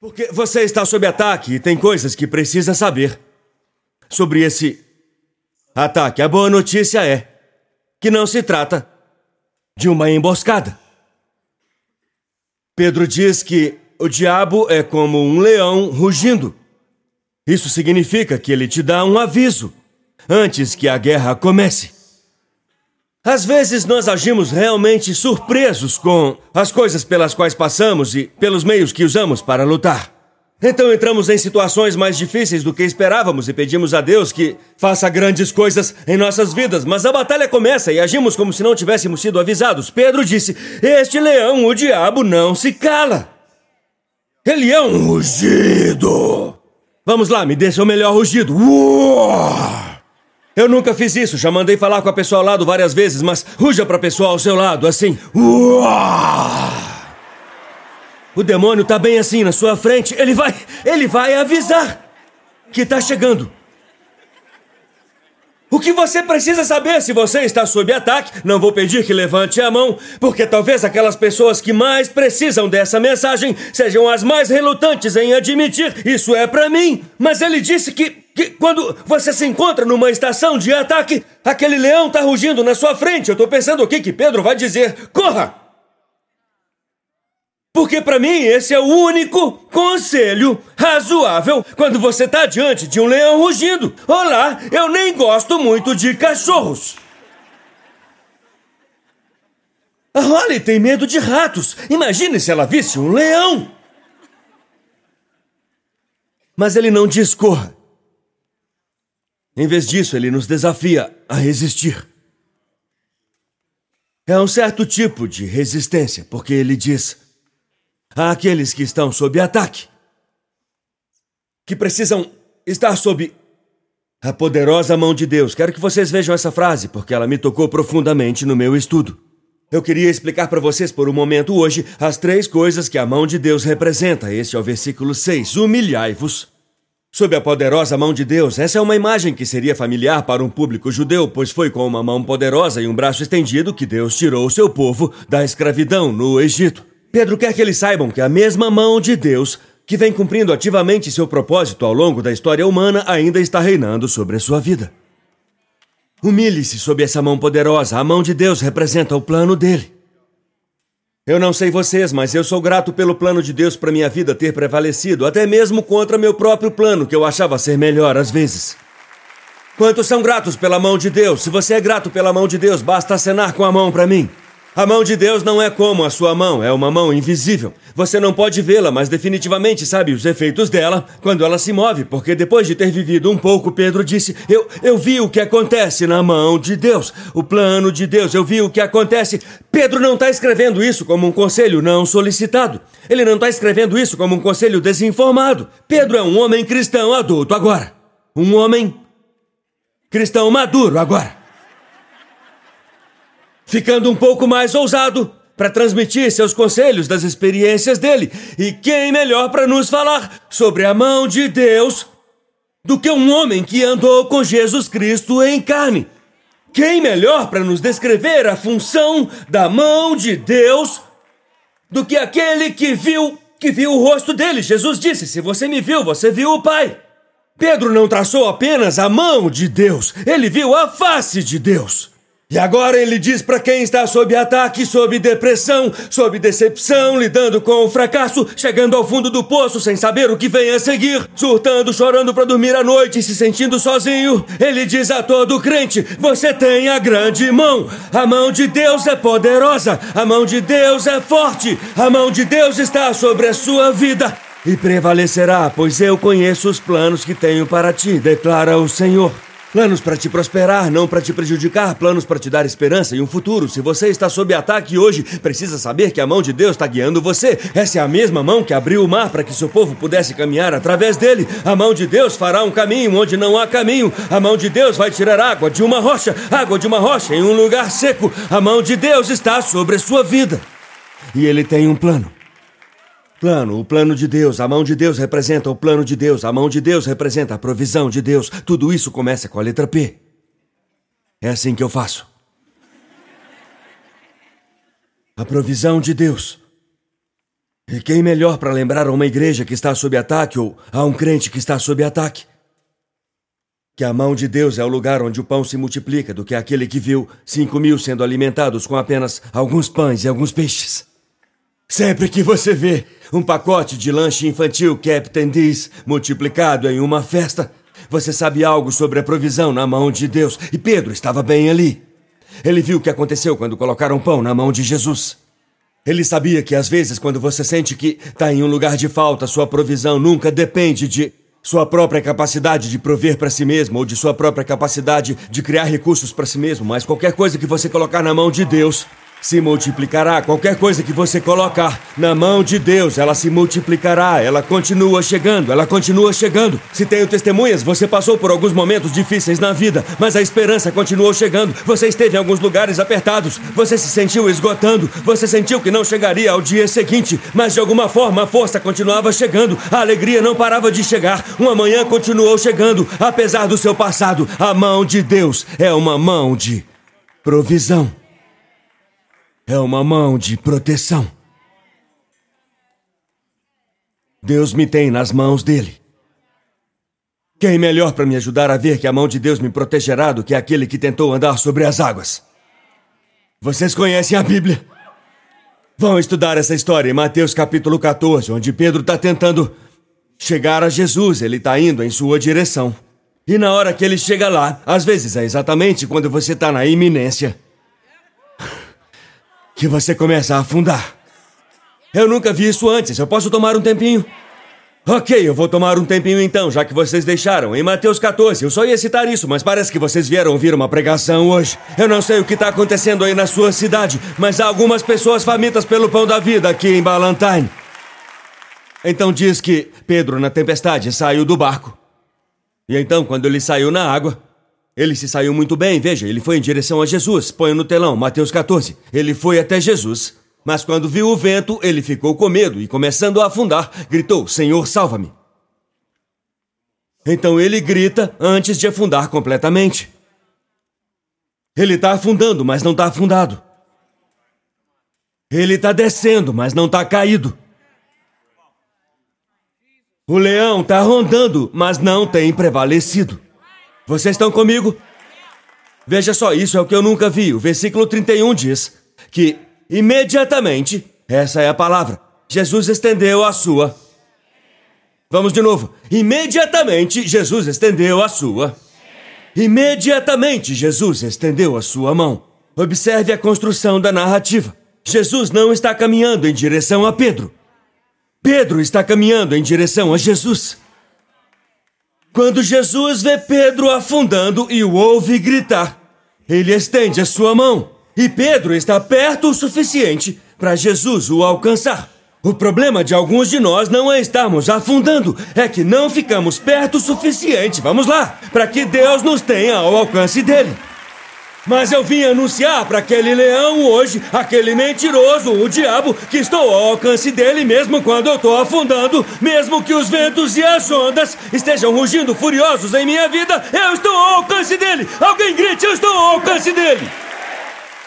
Porque você está sob ataque e tem coisas que precisa saber sobre esse ataque. A boa notícia é que não se trata de uma emboscada. Pedro diz que o diabo é como um leão rugindo. Isso significa que ele te dá um aviso antes que a guerra comece. Às vezes nós agimos realmente surpresos com as coisas pelas quais passamos e pelos meios que usamos para lutar. Então entramos em situações mais difíceis do que esperávamos e pedimos a Deus que faça grandes coisas em nossas vidas, mas a batalha começa e agimos como se não tivéssemos sido avisados. Pedro disse: Este leão, o diabo, não se cala. Ele é um rugido. Vamos lá, me dê seu melhor rugido. Uou! Eu nunca fiz isso, já mandei falar com a pessoa ao lado várias vezes, mas ruja pra pessoa ao seu lado, assim. O demônio tá bem assim na sua frente, ele vai, ele vai avisar que tá chegando. O que você precisa saber se você está sob ataque, não vou pedir que levante a mão, porque talvez aquelas pessoas que mais precisam dessa mensagem sejam as mais relutantes em admitir isso é para mim. Mas ele disse que que quando você se encontra numa estação de ataque, aquele leão tá rugindo na sua frente. Eu tô pensando o que que Pedro vai dizer. Corra! Porque para mim esse é o único conselho razoável quando você tá diante de um leão rugindo. Olá, eu nem gosto muito de cachorros. A Holly tem medo de ratos. Imagine se ela visse um leão. Mas ele não diz corra. Em vez disso, ele nos desafia a resistir. É um certo tipo de resistência, porque ele diz àqueles que estão sob ataque, que precisam estar sob a poderosa mão de Deus. Quero que vocês vejam essa frase, porque ela me tocou profundamente no meu estudo. Eu queria explicar para vocês por um momento hoje as três coisas que a mão de Deus representa. Este é o versículo 6. Humilhai-vos Sob a poderosa mão de Deus, essa é uma imagem que seria familiar para um público judeu, pois foi com uma mão poderosa e um braço estendido que Deus tirou o seu povo da escravidão no Egito. Pedro quer que eles saibam que a mesma mão de Deus, que vem cumprindo ativamente seu propósito ao longo da história humana, ainda está reinando sobre a sua vida. Humilhe-se sob essa mão poderosa, a mão de Deus representa o plano dele. Eu não sei vocês, mas eu sou grato pelo plano de Deus para minha vida ter prevalecido, até mesmo contra meu próprio plano, que eu achava ser melhor às vezes. Quantos são gratos pela mão de Deus? Se você é grato pela mão de Deus, basta acenar com a mão para mim. A mão de Deus não é como a sua mão, é uma mão invisível. Você não pode vê-la, mas definitivamente sabe os efeitos dela quando ela se move, porque depois de ter vivido um pouco, Pedro disse: Eu, eu vi o que acontece na mão de Deus, o plano de Deus, eu vi o que acontece. Pedro não está escrevendo isso como um conselho não solicitado. Ele não está escrevendo isso como um conselho desinformado. Pedro é um homem cristão adulto agora. Um homem cristão maduro agora ficando um pouco mais ousado para transmitir seus conselhos das experiências dele. E quem melhor para nos falar sobre a mão de Deus do que um homem que andou com Jesus Cristo em carne? Quem melhor para nos descrever a função da mão de Deus do que aquele que viu que viu o rosto dele? Jesus disse: "Se você me viu, você viu o Pai." Pedro não traçou apenas a mão de Deus, ele viu a face de Deus. E agora ele diz para quem está sob ataque, sob depressão, sob decepção, lidando com o fracasso, chegando ao fundo do poço sem saber o que vem a seguir, surtando, chorando para dormir à noite, se sentindo sozinho. Ele diz a todo crente: Você tem a grande mão. A mão de Deus é poderosa, a mão de Deus é forte, a mão de Deus está sobre a sua vida. E prevalecerá, pois eu conheço os planos que tenho para ti, declara o Senhor. Planos para te prosperar, não para te prejudicar, planos para te dar esperança e um futuro. Se você está sob ataque hoje, precisa saber que a mão de Deus está guiando você. Essa é a mesma mão que abriu o mar para que seu povo pudesse caminhar através dele. A mão de Deus fará um caminho onde não há caminho. A mão de Deus vai tirar água de uma rocha, água de uma rocha em um lugar seco. A mão de Deus está sobre a sua vida. E ele tem um plano. Plano, o plano de Deus, a mão de Deus representa o plano de Deus, a mão de Deus representa a provisão de Deus. Tudo isso começa com a letra P. É assim que eu faço. A provisão de Deus. E quem melhor para lembrar a uma igreja que está sob ataque ou a um crente que está sob ataque? Que a mão de Deus é o lugar onde o pão se multiplica do que aquele que viu cinco mil sendo alimentados com apenas alguns pães e alguns peixes. Sempre que você vê um pacote de lanche infantil Captain D's multiplicado em uma festa, você sabe algo sobre a provisão na mão de Deus. E Pedro estava bem ali. Ele viu o que aconteceu quando colocaram pão na mão de Jesus. Ele sabia que às vezes, quando você sente que está em um lugar de falta, sua provisão nunca depende de sua própria capacidade de prover para si mesmo ou de sua própria capacidade de criar recursos para si mesmo, mas qualquer coisa que você colocar na mão de Deus, se multiplicará. Qualquer coisa que você colocar na mão de Deus, ela se multiplicará. Ela continua chegando, ela continua chegando. Se tenho testemunhas, você passou por alguns momentos difíceis na vida, mas a esperança continuou chegando. Você esteve em alguns lugares apertados, você se sentiu esgotando, você sentiu que não chegaria ao dia seguinte, mas de alguma forma a força continuava chegando, a alegria não parava de chegar. Uma manhã continuou chegando, apesar do seu passado. A mão de Deus é uma mão de provisão é uma mão de proteção. Deus me tem nas mãos dele. Quem melhor para me ajudar a ver que a mão de Deus me protegerá do que aquele que tentou andar sobre as águas? Vocês conhecem a Bíblia? Vão estudar essa história em Mateus capítulo 14, onde Pedro está tentando chegar a Jesus, ele está indo em sua direção. E na hora que ele chega lá, às vezes é exatamente quando você está na iminência que você começa a afundar. Eu nunca vi isso antes. Eu posso tomar um tempinho? Ok, eu vou tomar um tempinho então, já que vocês deixaram. Em Mateus 14, eu só ia citar isso, mas parece que vocês vieram ouvir uma pregação hoje. Eu não sei o que está acontecendo aí na sua cidade, mas há algumas pessoas famintas pelo pão da vida aqui em Ballantine. Então diz que Pedro, na tempestade, saiu do barco. E então, quando ele saiu na água, ele se saiu muito bem, veja, ele foi em direção a Jesus. Põe no telão, Mateus 14. Ele foi até Jesus, mas quando viu o vento, ele ficou com medo e, começando a afundar, gritou: Senhor, salva-me. Então ele grita antes de afundar completamente. Ele está afundando, mas não está afundado. Ele está descendo, mas não está caído. O leão está rondando, mas não tem prevalecido. Vocês estão comigo? Veja só, isso é o que eu nunca vi. O versículo 31 diz que imediatamente, essa é a palavra, Jesus estendeu a sua. Vamos de novo. Imediatamente, Jesus estendeu a sua. Imediatamente, Jesus estendeu a sua mão. Observe a construção da narrativa. Jesus não está caminhando em direção a Pedro. Pedro está caminhando em direção a Jesus. Quando Jesus vê Pedro afundando e o ouve gritar, ele estende a sua mão e Pedro está perto o suficiente para Jesus o alcançar. O problema de alguns de nós não é estarmos afundando, é que não ficamos perto o suficiente, vamos lá, para que Deus nos tenha ao alcance dele. Mas eu vim anunciar para aquele leão hoje, aquele mentiroso, o diabo, que estou ao alcance dele mesmo quando eu estou afundando, mesmo que os ventos e as ondas estejam rugindo furiosos em minha vida, eu estou ao alcance dele. Alguém grite, eu estou ao alcance dele.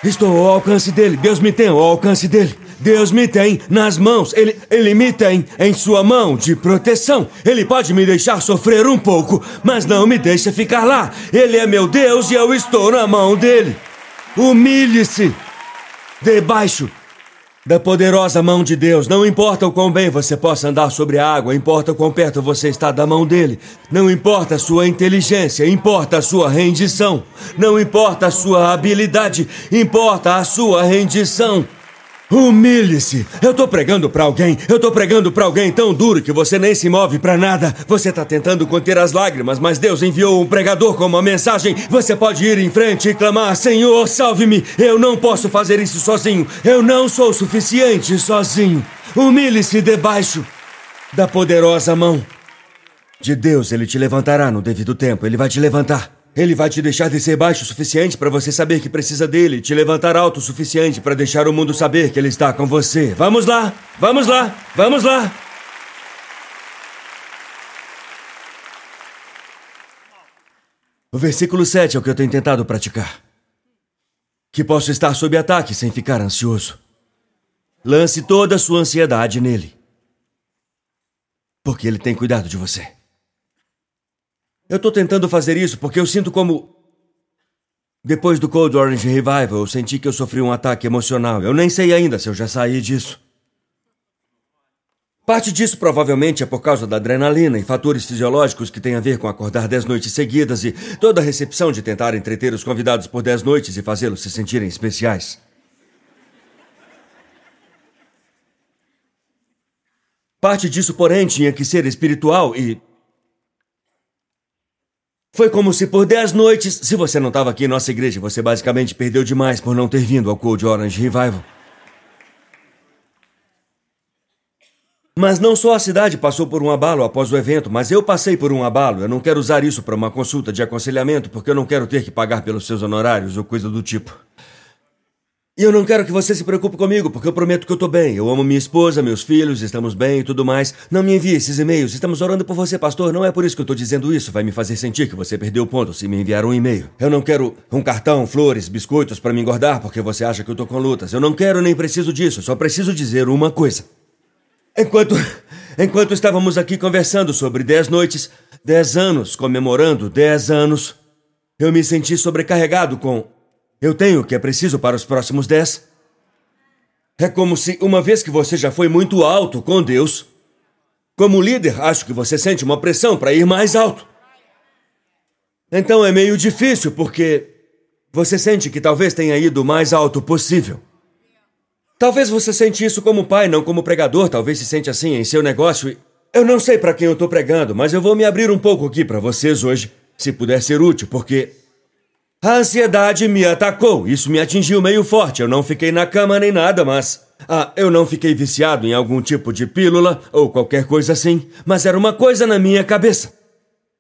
Estou ao alcance dele, Deus me tem ao alcance dele. Deus me tem nas mãos, ele, ele me tem em sua mão de proteção. Ele pode me deixar sofrer um pouco, mas não me deixa ficar lá. Ele é meu Deus e eu estou na mão dele. Humilhe-se debaixo da poderosa mão de Deus. Não importa o quão bem você possa andar sobre a água, importa o quão perto você está da mão dele. Não importa a sua inteligência, importa a sua rendição. Não importa a sua habilidade, importa a sua rendição. Humilhe-se. Eu tô pregando para alguém. Eu tô pregando para alguém tão duro que você nem se move para nada. Você tá tentando conter as lágrimas, mas Deus enviou um pregador com uma mensagem. Você pode ir em frente e clamar: Senhor, salve-me. Eu não posso fazer isso sozinho. Eu não sou suficiente sozinho. Humilhe-se debaixo da poderosa mão de Deus. Ele te levantará no devido tempo. Ele vai te levantar. Ele vai te deixar descer baixo o suficiente para você saber que precisa dele, te levantar alto o suficiente para deixar o mundo saber que ele está com você. Vamos lá, vamos lá, vamos lá. O versículo 7 é o que eu tenho tentado praticar. Que posso estar sob ataque sem ficar ansioso. Lance toda a sua ansiedade nele. Porque ele tem cuidado de você. Eu estou tentando fazer isso porque eu sinto como. Depois do Cold Orange Revival, eu senti que eu sofri um ataque emocional. Eu nem sei ainda se eu já saí disso. Parte disso provavelmente é por causa da adrenalina e fatores fisiológicos que têm a ver com acordar dez noites seguidas e toda a recepção de tentar entreter os convidados por dez noites e fazê-los se sentirem especiais. Parte disso, porém, tinha que ser espiritual e. Foi como se por dez noites, se você não estava aqui em nossa igreja, você basicamente perdeu demais por não ter vindo ao Cold Orange Revival. Mas não só a cidade passou por um abalo após o evento, mas eu passei por um abalo. Eu não quero usar isso para uma consulta de aconselhamento, porque eu não quero ter que pagar pelos seus honorários ou coisa do tipo. E eu não quero que você se preocupe comigo, porque eu prometo que eu tô bem. Eu amo minha esposa, meus filhos, estamos bem e tudo mais. Não me envie esses e-mails. Estamos orando por você, pastor. Não é por isso que eu tô dizendo isso. Vai me fazer sentir que você perdeu o ponto se me enviar um e-mail. Eu não quero um cartão, flores, biscoitos para me engordar porque você acha que eu tô com lutas. Eu não quero nem preciso disso. Só preciso dizer uma coisa. Enquanto, enquanto estávamos aqui conversando sobre dez noites, dez anos, comemorando dez anos, eu me senti sobrecarregado com. Eu tenho o que é preciso para os próximos dez. É como se, uma vez que você já foi muito alto com Deus, como líder, acho que você sente uma pressão para ir mais alto. Então é meio difícil porque você sente que talvez tenha ido o mais alto possível. Talvez você sente isso como pai, não como pregador. Talvez se sente assim em seu negócio. Eu não sei para quem eu estou pregando, mas eu vou me abrir um pouco aqui para vocês hoje, se puder ser útil, porque a ansiedade me atacou. Isso me atingiu meio forte. Eu não fiquei na cama nem nada, mas ah, eu não fiquei viciado em algum tipo de pílula ou qualquer coisa assim, mas era uma coisa na minha cabeça.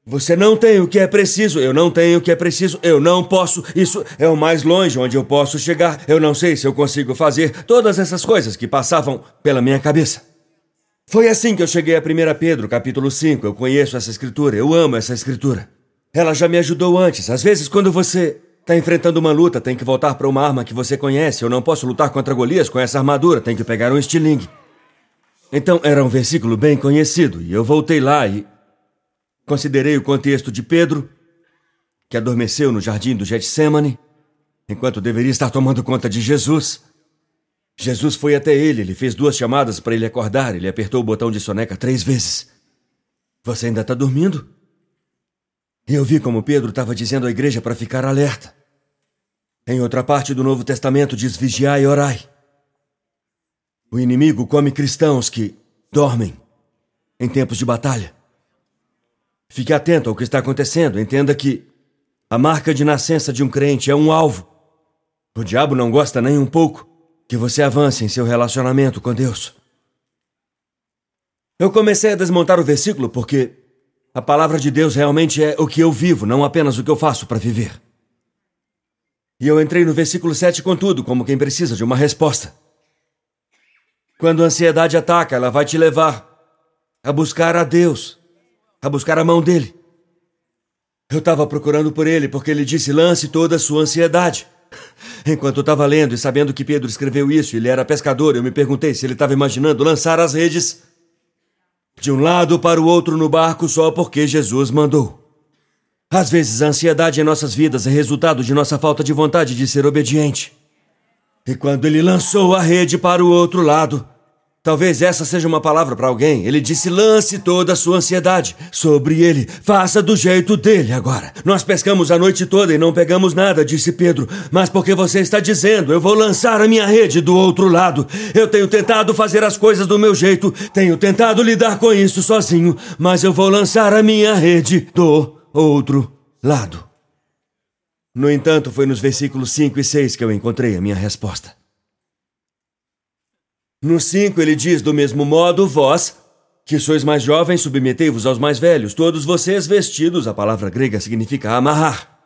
Você não tem o que é preciso, eu não tenho o que é preciso, eu não posso. Isso é o mais longe onde eu posso chegar. Eu não sei se eu consigo fazer todas essas coisas que passavam pela minha cabeça. Foi assim que eu cheguei a 1 Pedro, capítulo 5. Eu conheço essa escritura, eu amo essa escritura. Ela já me ajudou antes. Às vezes, quando você está enfrentando uma luta, tem que voltar para uma arma que você conhece. Eu não posso lutar contra Golias com essa armadura, tem que pegar um estilingue. Então, era um versículo bem conhecido, e eu voltei lá e Considerei o contexto de Pedro, que adormeceu no jardim do Getsemane, enquanto deveria estar tomando conta de Jesus. Jesus foi até ele, ele fez duas chamadas para ele acordar, ele apertou o botão de soneca três vezes. Você ainda está dormindo? Eu vi como Pedro estava dizendo à igreja para ficar alerta. Em outra parte do Novo Testamento diz vigiai e orai. O inimigo come cristãos que dormem em tempos de batalha. Fique atento ao que está acontecendo. Entenda que a marca de nascença de um crente é um alvo. O diabo não gosta nem um pouco que você avance em seu relacionamento com Deus. Eu comecei a desmontar o versículo porque a palavra de Deus realmente é o que eu vivo, não apenas o que eu faço para viver. E eu entrei no versículo 7 com tudo, como quem precisa de uma resposta. Quando a ansiedade ataca, ela vai te levar a buscar a Deus a buscar a mão dele. Eu estava procurando por ele porque ele disse: lance toda a sua ansiedade. Enquanto eu estava lendo e sabendo que Pedro escreveu isso, ele era pescador, eu me perguntei se ele estava imaginando lançar as redes de um lado para o outro no barco só porque Jesus mandou. Às vezes a ansiedade em nossas vidas é resultado de nossa falta de vontade de ser obediente. E quando ele lançou a rede para o outro lado, Talvez essa seja uma palavra para alguém. Ele disse: lance toda a sua ansiedade sobre ele. Faça do jeito dele agora. Nós pescamos a noite toda e não pegamos nada, disse Pedro. Mas porque você está dizendo, eu vou lançar a minha rede do outro lado. Eu tenho tentado fazer as coisas do meu jeito, tenho tentado lidar com isso sozinho, mas eu vou lançar a minha rede do outro lado. No entanto, foi nos versículos 5 e 6 que eu encontrei a minha resposta. No 5 ele diz: Do mesmo modo, vós, que sois mais jovens, submetei-vos aos mais velhos, todos vocês vestidos. A palavra grega significa amarrar.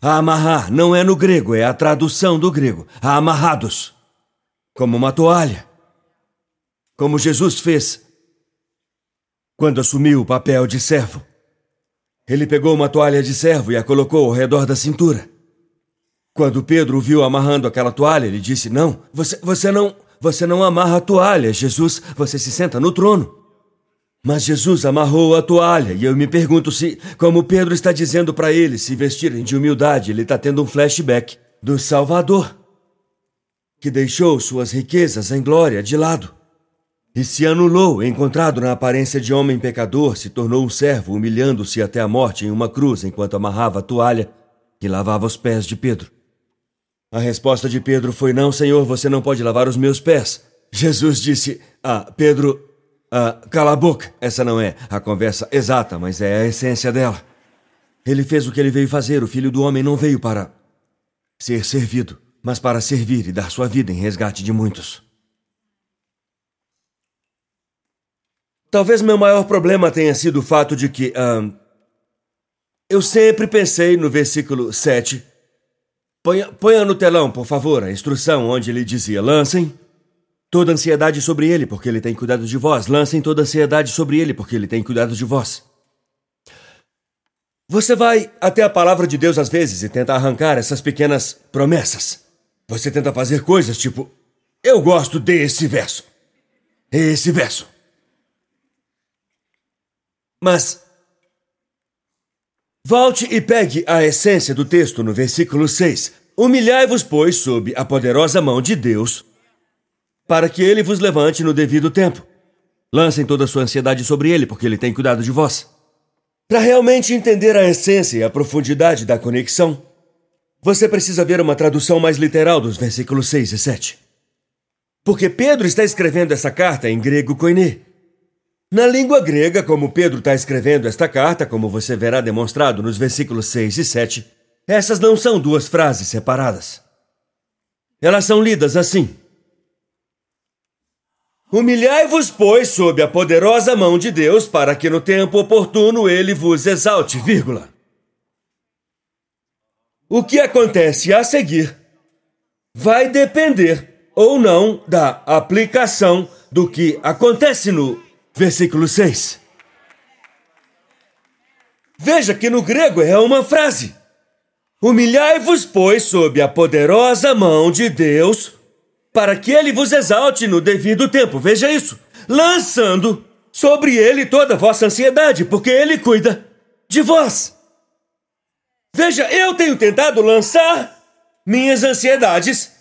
Amarrar não é no grego, é a tradução do grego. Amarrados. Como uma toalha. Como Jesus fez quando assumiu o papel de servo. Ele pegou uma toalha de servo e a colocou ao redor da cintura. Quando Pedro o viu amarrando aquela toalha, ele disse: Não, você, você não. Você não amarra a toalha, Jesus, você se senta no trono. Mas Jesus amarrou a toalha e eu me pergunto se, como Pedro está dizendo para eles se vestirem de humildade, ele está tendo um flashback do Salvador, que deixou suas riquezas em glória de lado e se anulou, encontrado na aparência de homem pecador, se tornou um servo, humilhando-se até a morte em uma cruz enquanto amarrava a toalha e lavava os pés de Pedro. A resposta de Pedro foi: Não, Senhor, você não pode lavar os meus pés. Jesus disse: Ah, Pedro, ah, cala a boca. Essa não é a conversa exata, mas é a essência dela. Ele fez o que ele veio fazer. O filho do homem não veio para ser servido, mas para servir e dar sua vida em resgate de muitos. Talvez meu maior problema tenha sido o fato de que. Um, eu sempre pensei no versículo 7. Ponha, ponha no telão, por favor, a instrução onde ele dizia: lancem toda ansiedade sobre ele, porque ele tem cuidado de vós. Lancem toda ansiedade sobre ele, porque ele tem cuidado de vós. Você vai até a palavra de Deus às vezes e tenta arrancar essas pequenas promessas. Você tenta fazer coisas tipo: Eu gosto desse verso. Esse verso. Mas volte e pegue a essência do texto no versículo 6. Humilhai-vos, pois, sob a poderosa mão de Deus, para que ele vos levante no devido tempo. Lancem toda a sua ansiedade sobre ele, porque ele tem cuidado de vós. Para realmente entender a essência e a profundidade da conexão, você precisa ver uma tradução mais literal dos versículos 6 e 7. Porque Pedro está escrevendo essa carta em grego koiné, na língua grega, como Pedro está escrevendo esta carta, como você verá demonstrado nos versículos 6 e 7, essas não são duas frases separadas. Elas são lidas assim: Humilhai-vos, pois, sob a poderosa mão de Deus, para que no tempo oportuno ele vos exalte, vírgula. O que acontece a seguir vai depender ou não da aplicação do que acontece no Versículo 6. Veja que no grego é uma frase. Humilhai-vos, pois, sob a poderosa mão de Deus, para que ele vos exalte no devido tempo. Veja isso. Lançando sobre ele toda vossa ansiedade, porque ele cuida de vós. Veja, eu tenho tentado lançar minhas ansiedades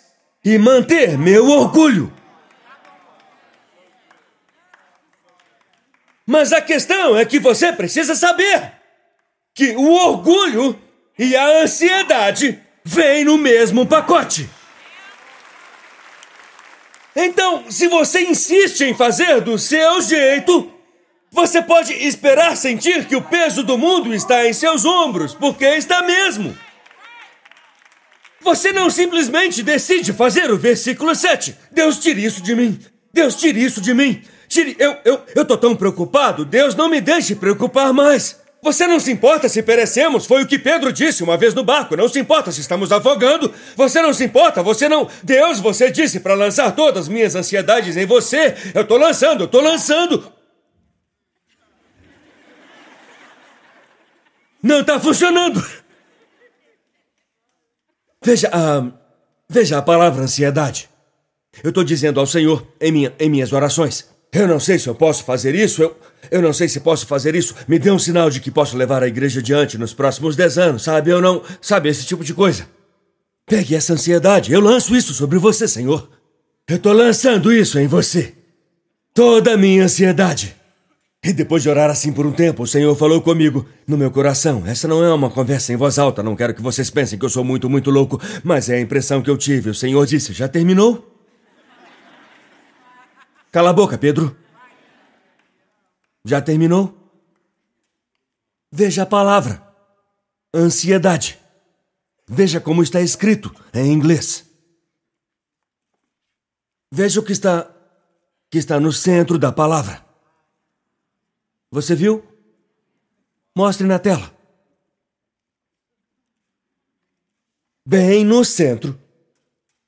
e manter meu orgulho. Mas a questão é que você precisa saber que o orgulho e a ansiedade vêm no mesmo pacote. Então, se você insiste em fazer do seu jeito, você pode esperar sentir que o peso do mundo está em seus ombros, porque está mesmo. Você não simplesmente decide fazer o versículo 7. Deus tire isso de mim. Deus tire isso de mim. Tire, eu, eu, eu tô tão preocupado. Deus não me deixe preocupar mais. Você não se importa se perecemos? Foi o que Pedro disse uma vez no barco. Não se importa se estamos afogando. Você não se importa? Você não. Deus, você disse para lançar todas as minhas ansiedades em você. Eu tô lançando, eu tô lançando. Não tá funcionando. Veja, uh, veja a palavra ansiedade. Eu tô dizendo ao Senhor em, minha, em minhas orações. Eu não sei se eu posso fazer isso, eu, eu não sei se posso fazer isso. Me dê um sinal de que posso levar a igreja adiante nos próximos dez anos, sabe? Eu não. Sabe, esse tipo de coisa. Pegue essa ansiedade, eu lanço isso sobre você, Senhor. Eu tô lançando isso em você. Toda a minha ansiedade. E depois de orar assim por um tempo, o Senhor falou comigo no meu coração. Essa não é uma conversa em voz alta, não quero que vocês pensem que eu sou muito, muito louco, mas é a impressão que eu tive. O Senhor disse: Já terminou? Cala a boca, Pedro. Já terminou? Veja a palavra: ansiedade. Veja como está escrito em inglês. Veja o que está que está no centro da palavra. Você viu? Mostre na tela. Bem no centro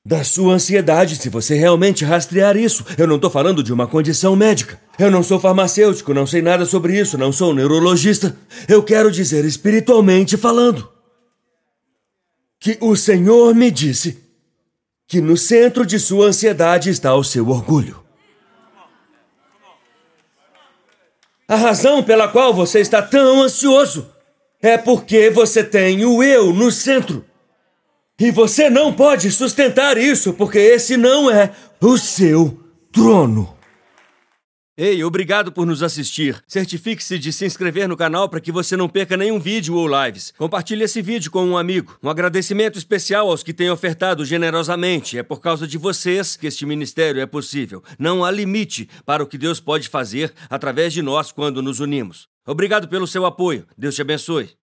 da sua ansiedade se você realmente rastrear isso. Eu não estou falando de uma condição médica. Eu não sou farmacêutico, não sei nada sobre isso, não sou neurologista. Eu quero dizer espiritualmente falando que o Senhor me disse que no centro de sua ansiedade está o seu orgulho. A razão pela qual você está tão ansioso é porque você tem o eu no centro. E você não pode sustentar isso porque esse não é o seu trono. Ei, obrigado por nos assistir. Certifique-se de se inscrever no canal para que você não perca nenhum vídeo ou lives. Compartilhe esse vídeo com um amigo. Um agradecimento especial aos que têm ofertado generosamente. É por causa de vocês que este ministério é possível. Não há limite para o que Deus pode fazer através de nós quando nos unimos. Obrigado pelo seu apoio. Deus te abençoe.